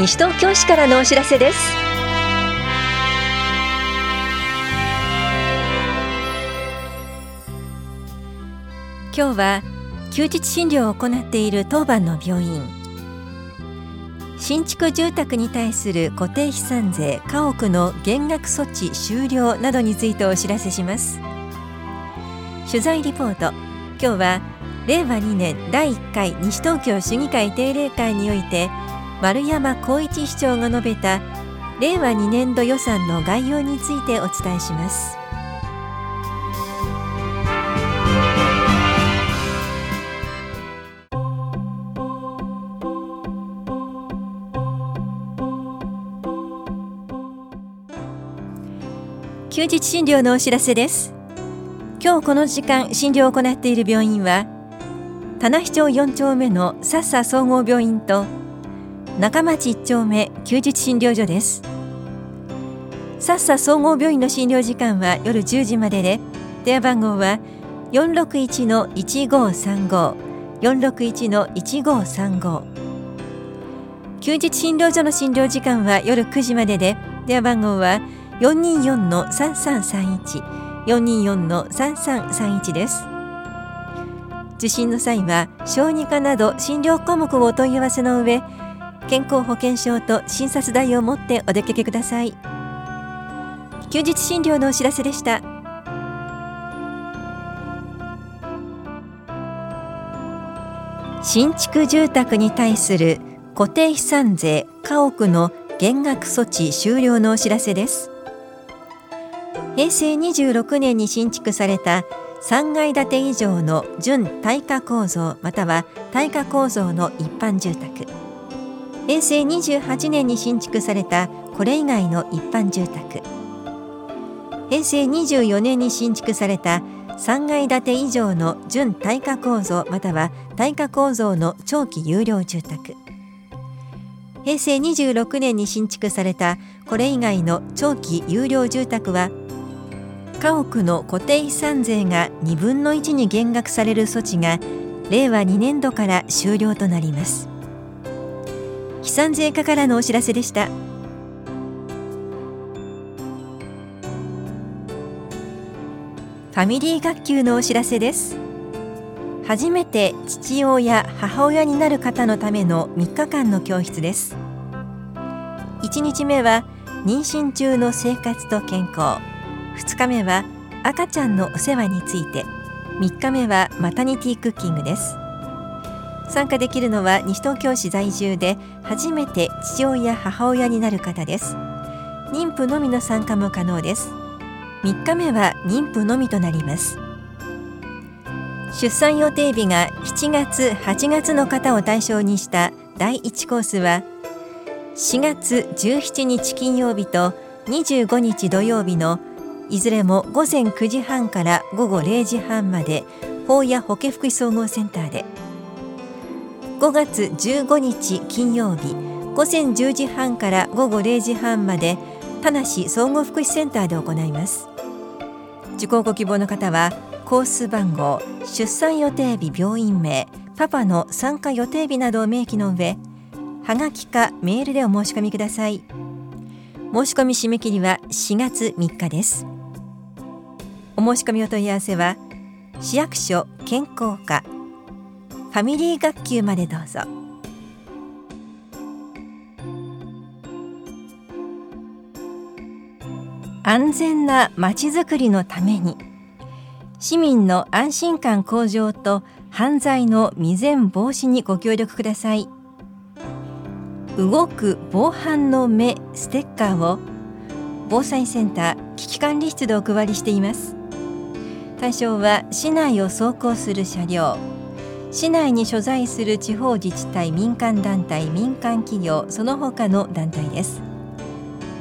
西東京市からのお知らせです。今日は休日診療を行っている当番の病院。新築住宅に対する固定資産税家屋の減額措置終了などについてお知らせします。取材リポート。今日は令和2年第1回西東京市議会定例会において丸山光一市長が述べた令和2年度予算の概要についてお伝えします。休日診療のお知らせです。今日この時間診療を行っている病院は棚視町4丁目の笹総合病院と中町1丁目休日診療所です。笹ッ総合病院の診療時間は夜10時までで電話番号は461-1535 461-1535休日診療所の診療時間は夜9時までで電話番号は424-3331 424-3331です。受診の際は小児科など診療項目をお問い合わせの上健康保険証と診察代を持ってお出かけください。休日診療のお知らせでした。新築住宅に対する固定資産税家屋の減額措置終了のお知らせです。平成26年に新築された3階建て以上の準耐火構造または耐火構造の一般住宅。平成28年に新築されたこれ以外の一般住宅。平成24年に新築された3階建て以上の準耐火構造または耐火構造の長期有料住宅。平成26年に新築されたこれ以外の長期有料住宅は家屋の固定資産税が2分の1に減額される措置が令和2年度から終了となります。資産税課からのお知らせでした。ファミリー学級のお知らせです。初めて父親母親になる方のための3日間の教室です。1日目は妊娠中の生活と健康。2日目は赤ちゃんのお世話について。3日目はマタニティクッキングです。参加できるのは西東京市在住で初めて父親母親になる方です。妊婦のみの参加も可能です。3日目は妊婦のみとなります。出産予定日が7月8月の方を対象にした第1コースは4月17日金曜日と25日土曜日のいずれも午前9時半から午後0時半まで法や保健福祉総合センターで5月15日金曜日午前10時半から午後0時半まで田無総合福祉センターで行います。受講ご希望の方はコース番号出産予定日病院名パパの参加予定日などを明記の上はがきかメールでお申し込みください。申し込み締め切りは4月3日です。お申し込みお問い合わせは市役所健康課ファミリー学級までどうぞ。安全なまちづくりのために市民の安心感向上と犯罪の未然防止にご協力ください。動く防犯の目ステッカーを防災センター危機管理室でお配りしています。対象は市内を走行する車両。市内に所在する地方自治体民間団体民間企業その他の団体です。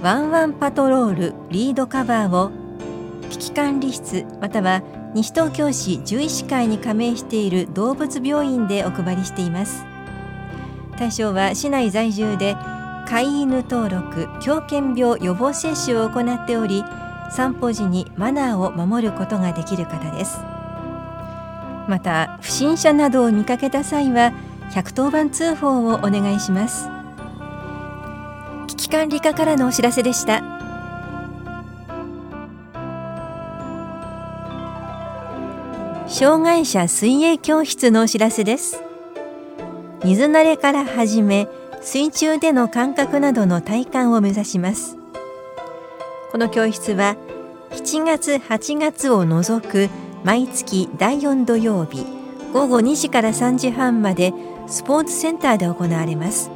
ワンワンパトロールリードカバーを危機管理室または西東京市獣医師会に加盟している動物病院でお配りしています。対象は市内在住で飼い犬登録狂犬病予防接種を行っており散歩時にマナーを守ることができる方です。また不審者などを見かけた際は110番通報をお願いします。危機関理科からのお知らせでした。障害者水泳教室のお知らせです。水慣れから始め水中での感覚などの体感を目指します。この教室は7月8月を除く毎月第4土曜日午後2時から3時半までスポーツセンターで行われます。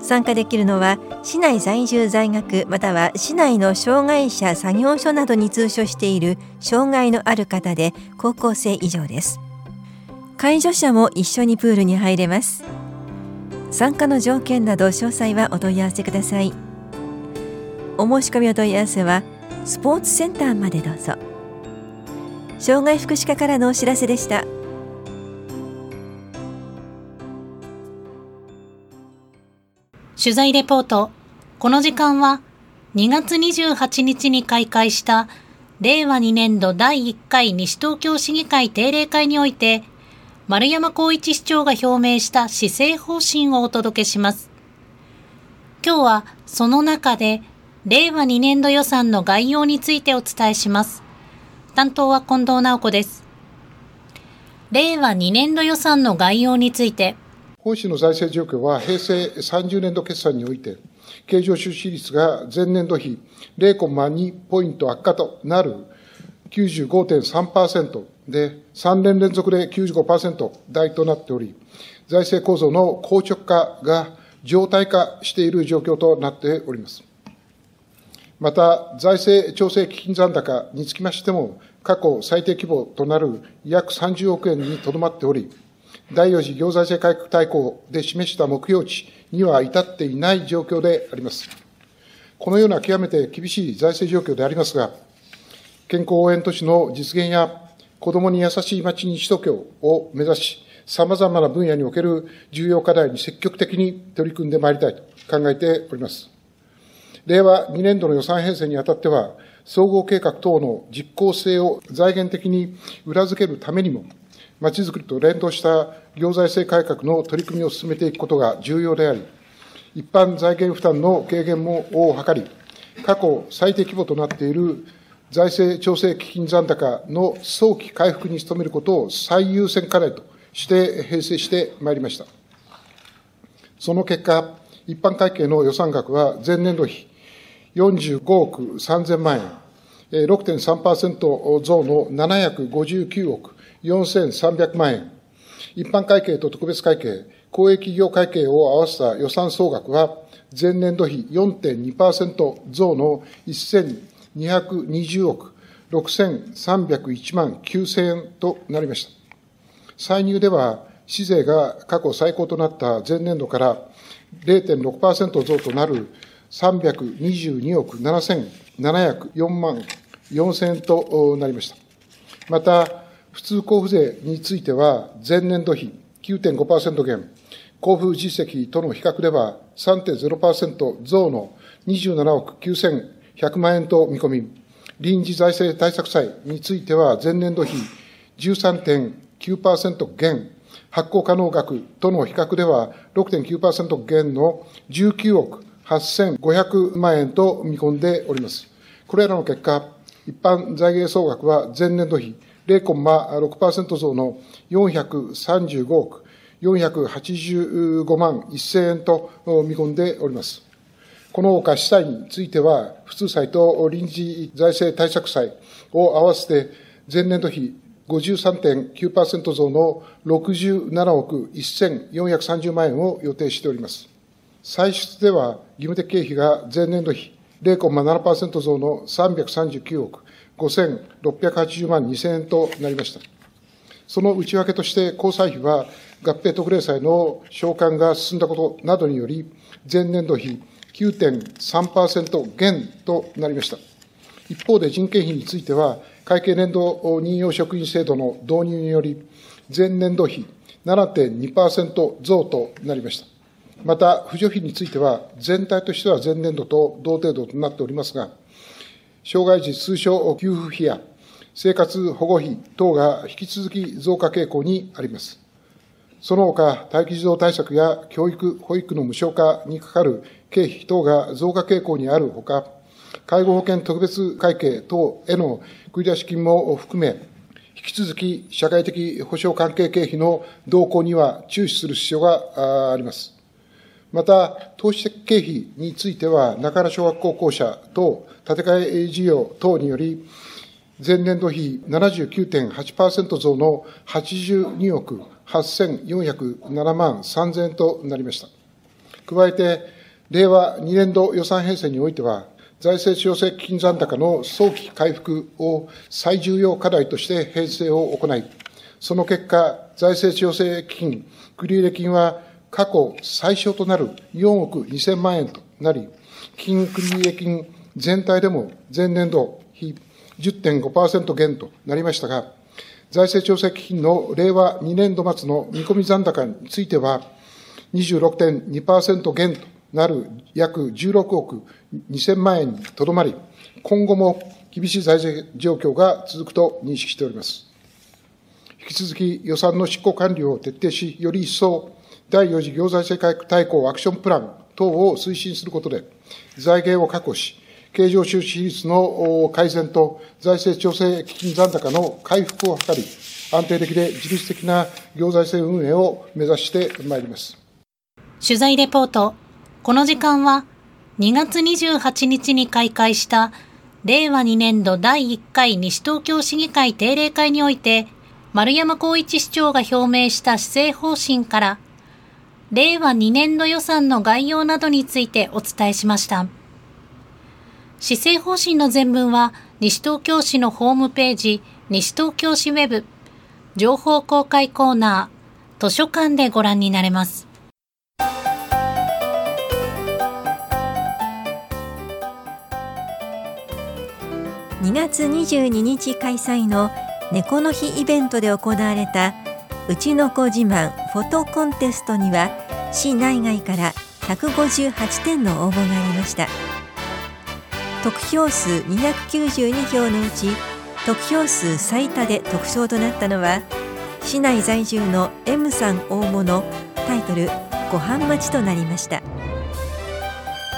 参加できるのは市内在住在学または市内の障害者作業所などに通所している障害のある方で高校生以上です。介助者も一緒にプールに入れます。参加の条件など詳細はお問い合わせください。お申し込みお問い合わせはスポーツセンターまでどうぞ。障害福祉課からのお知らせでした取材レポートこの時間は2月28日に開会した令和2年度第1回西東京市議会定例会において丸山光一市長が表明した施政方針をお届けします。今日はその中で令和2年度予算の概要についてお伝えします。担当は近藤直子です。令和2年度予算の概要について、本市の財政状況は平成30年度決算において、経常収支率が前年度比0.2ポイント悪化となる95.3%で、3年連続で95%台となっており、財政構造の硬直化が常態化している状況となっております。また、財政調整基金残高につきましても、過去最低規模となる約30億円にとどまっており、第4次行財政改革大綱で示した目標値には至っていない状況であります。このような極めて厳しい財政状況でありますが、健康応援都市の実現や子どもに優しい町に首都京を目指し、様々な分野における重要課題に積極的に取り組んでまいりたいと考えております。令和2年度の予算編成にあたっては、総合計画等の実効性を財源的に裏付けるためにも、まちづくりと連動した行財政改革の取り組みを進めていくことが重要であり、一般財源負担の軽減もを図り、過去最低規模となっている財政調整基金残高の早期回復に努めることを最優先課題として編成してまいりました。その結果、一般会計の予算額は前年度比45億3000万円、6.3%増の759億4300万円、一般会計と特別会計、公営企業会計を合わせた予算総額は、前年度比4.2%増の1220億6301万9000円となりました。歳入では、市税が過去最高となった前年度から0.6%増となる322億7704万4000円となりました。また、普通交付税については、前年度比9.5%減、交付実績との比較では3.0%増の27億9100万円と見込み、臨時財政対策債については前年度比13.9%減、発行可能額との比較では6.9%減の19億8500万円と見込んでおります。これらの結果、一般財源総額は前年度比0.6%増の435億485万1000円と見込んでおります。このほか、主債については、普通債と臨時財政対策債を合わせて、前年度比53.9%増の67億1430万円を予定しております。歳出では義務的経費が前年度比0.7%増の339億5680万2000円となりました。その内訳として、交際費は合併特例債の償還が進んだことなどにより、前年度比9.3%減となりました。一方で人件費については、会計年度任用職員制度の導入により、前年度比7.2%増となりました。また、扶助費については、全体としては前年度と同程度となっておりますが、障害児通称給付費や生活保護費等が引き続き増加傾向にあります。その他、待機児童対策や教育、保育の無償化にかかる経費等が増加傾向にあるほか、介護保険特別会計等への繰り出し金も含め、引き続き社会的保障関係経費の動向には注視する必要があります。また、投資経費については、中原小学校校舎等建て替え事業等により、前年度比79.8%増の82億8407万3000円となりました。加えて、令和2年度予算編成においては、財政調整基金残高の早期回復を最重要課題として編成を行い、その結果、財政調整基金繰入金は過去最小となる4億2000万円となり、金繰入金全体でも前年度比10.5%減となりましたが、財政調整基金の令和2年度末の見込み残高については、26.2%減となる約16億2000万円にとどまり、今後も厳しい財政状況が続くと認識しております。引き続き予算の執行管理を徹底し、より一層第4次行財政改革大綱アクションプラン等を推進することで、財源を確保し、経常収支率の改善と財政調整基金残高の回復を図り、安定的で自律的な行財政運営を目指してまいります。取材レポート。この時間は、2月28日に開会した令和2年度第1回西東京市議会定例会において、丸山光一市長が表明した施政方針から、令和2年度予算の概要などについてお伝えしました。施政方針の全文は、西東京市のホームページ、西東京市ウェブ、情報公開コーナー、図書館でご覧になれます。2月22日開催の猫の日イベントで行われたうちの子自慢フォトコンテストには市内外から158点の応募がありました。得票数292票のうち得票数最多で特賞となったのは市内在住の M さん大物タイトル「ご飯待ち」となりました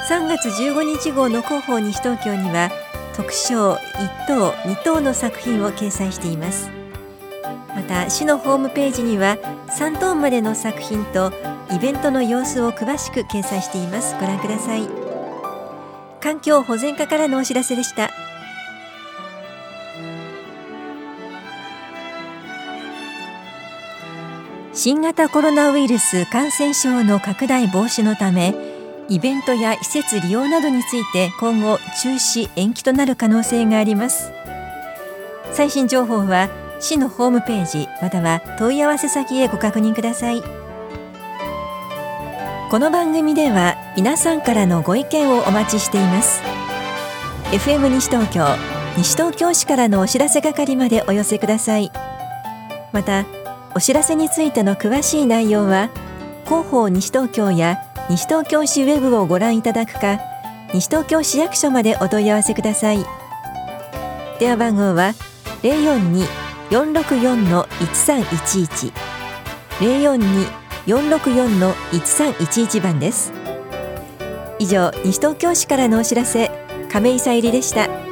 3月15日号の広報西東京には特賞1等2等の作品を掲載していますた市のホームページには3等までの作品とイベントの様子を詳しく掲載しています。ご覧ください。環境保全課からのお知らせでした。新型コロナウイルス感染症の拡大防止のためイベントや施設利用などについて今後中止延期となる可能性があります。最新情報は市のホームページまたは問い合わせ先へご確認ください。この番組では皆さんからのご意見をお待ちしています。FM 西東京西東京市からのお知らせ係までお寄せください。またお知らせについての詳しい内容は広報西東京や西東京市ウェブをご覧いただくか西東京市役所までお問い合わせください。電話番号は0 4 2 464-1311番です。以上西東京市からのお知らせ亀井さゆりでした。